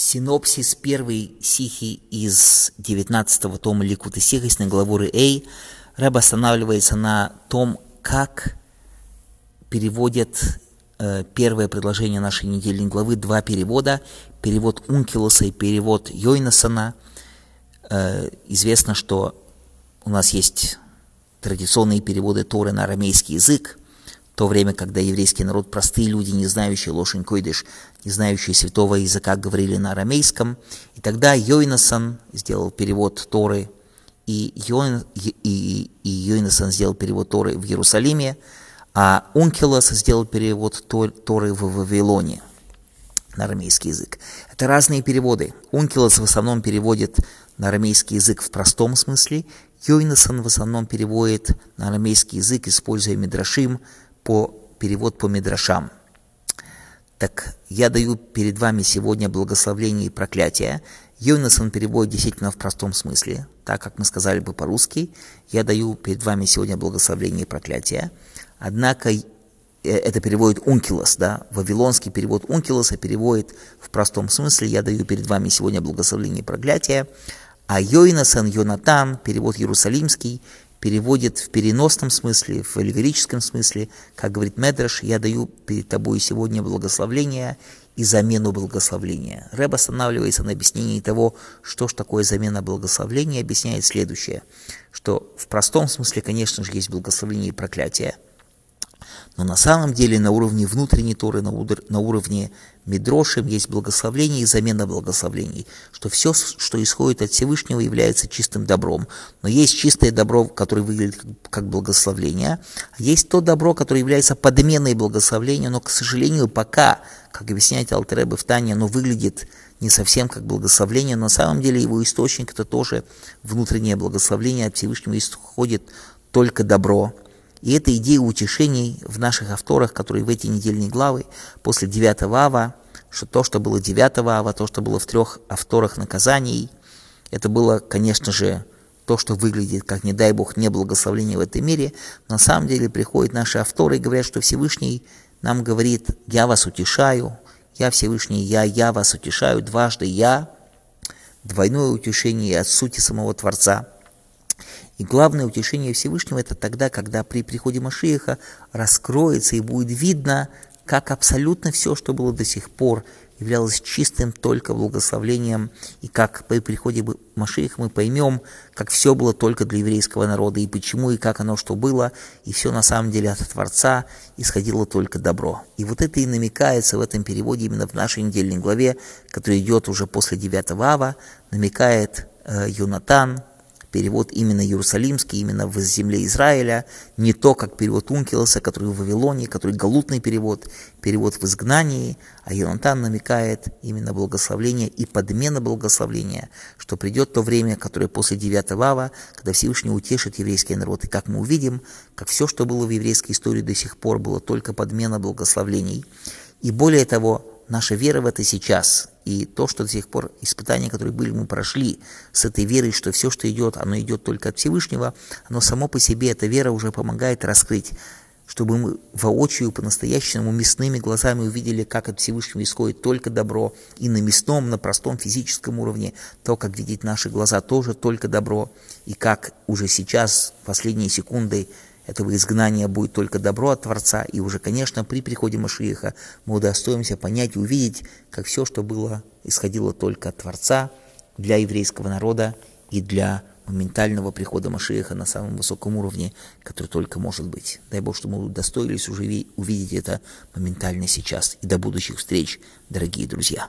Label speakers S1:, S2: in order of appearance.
S1: Синопсис первой сихи из 19-го тома Ликута Сихис главуры Эй. Рэб останавливается на том, как переводят э, первое предложение нашей недельной главы, два перевода. Перевод Ункилоса и перевод Йойнасона. Э, известно, что у нас есть традиционные переводы Торы на арамейский язык, то время, когда еврейский народ, простые люди, не знающие лошадь койдыш, не знающие святого языка, говорили на арамейском. И тогда Йойнасан сделал перевод Торы, и, Йон, и, и Йойнасан сделал перевод Торы в Иерусалиме, а Ункилос сделал перевод Торы в Вавилоне на арамейский язык. Это разные переводы. Ункилос в основном переводит на арамейский язык в простом смысле, Йойнасон в основном переводит на арамейский язык, используя мидрашим, по перевод по Мидрашам. Так я даю перед вами сегодня благословление и проклятие. Йонасон переводит действительно в простом смысле, так как мы сказали бы по-русски. Я даю перед вами сегодня благословение и проклятие. Однако э, это переводит Ункилос, да, вавилонский перевод Ункилоса переводит в простом смысле. Я даю перед вами сегодня благословение и проклятие. А Йоинасон, Йонатан, перевод Иерусалимский, переводит в переносном смысле, в аллегорическом смысле, как говорит Медраш, я даю перед тобой сегодня благословление и замену благословления. Рэб останавливается на объяснении того, что ж такое замена благословления, объясняет следующее, что в простом смысле, конечно же, есть благословение и проклятие – но на самом деле на уровне внутренней Торы, на, уровне Мидрошем есть благословление и замена благословлений, что все, что исходит от Всевышнего, является чистым добром. Но есть чистое добро, которое выглядит как, благословление, а есть то добро, которое является подменой благословения, но, к сожалению, пока, как объясняет Алтеребе в Тане, оно выглядит не совсем как благословление, но на самом деле его источник это тоже внутреннее благословение. От Всевышнего исходит только добро, и эта идея утешений в наших авторах, которые в эти недельные главы, после 9 ава, что то, что было 9 ава, то, что было в трех авторах наказаний, это было, конечно же, то, что выглядит как, не дай Бог, неблагословление в этом мире, на самом деле приходят наши авторы и говорят, что Всевышний нам говорит, я вас утешаю, я Всевышний, я, я вас утешаю, дважды я, двойное утешение от сути самого Творца – и главное утешение Всевышнего это тогда, когда при приходе Машииха раскроется и будет видно, как абсолютно все, что было до сих пор, являлось чистым только благословлением, и как при приходе Машииха мы поймем, как все было только для еврейского народа, и почему, и как оно что было, и все на самом деле от Творца исходило только добро. И вот это и намекается в этом переводе именно в нашей недельной главе, которая идет уже после 9 ава, намекает э, Юнатан, перевод именно иерусалимский, именно в земле Израиля, не то, как перевод Ункилоса, который в Вавилоне, который галутный перевод, перевод в изгнании, а Йонатан намекает именно благословление и подмена благословления, что придет то время, которое после 9 ава, когда Всевышний утешит еврейский народ. И как мы увидим, как все, что было в еврейской истории до сих пор, было только подмена благословлений. И более того, наша вера в это сейчас. И то, что до сих пор испытания, которые были, мы прошли с этой верой, что все, что идет, оно идет только от Всевышнего, оно само по себе, эта вера уже помогает раскрыть, чтобы мы воочию, по-настоящему, мясными глазами увидели, как от Всевышнего исходит только добро, и на мясном, на простом физическом уровне, то, как видеть наши глаза, тоже только добро, и как уже сейчас, последние секунды, этого изгнания будет только добро от Творца, и уже, конечно, при приходе Машииха мы удостоимся понять и увидеть, как все, что было, исходило только от Творца для еврейского народа и для моментального прихода Машииха на самом высоком уровне, который только может быть. Дай Бог, чтобы мы удостоились уже увидеть это моментально сейчас. И до будущих встреч, дорогие друзья.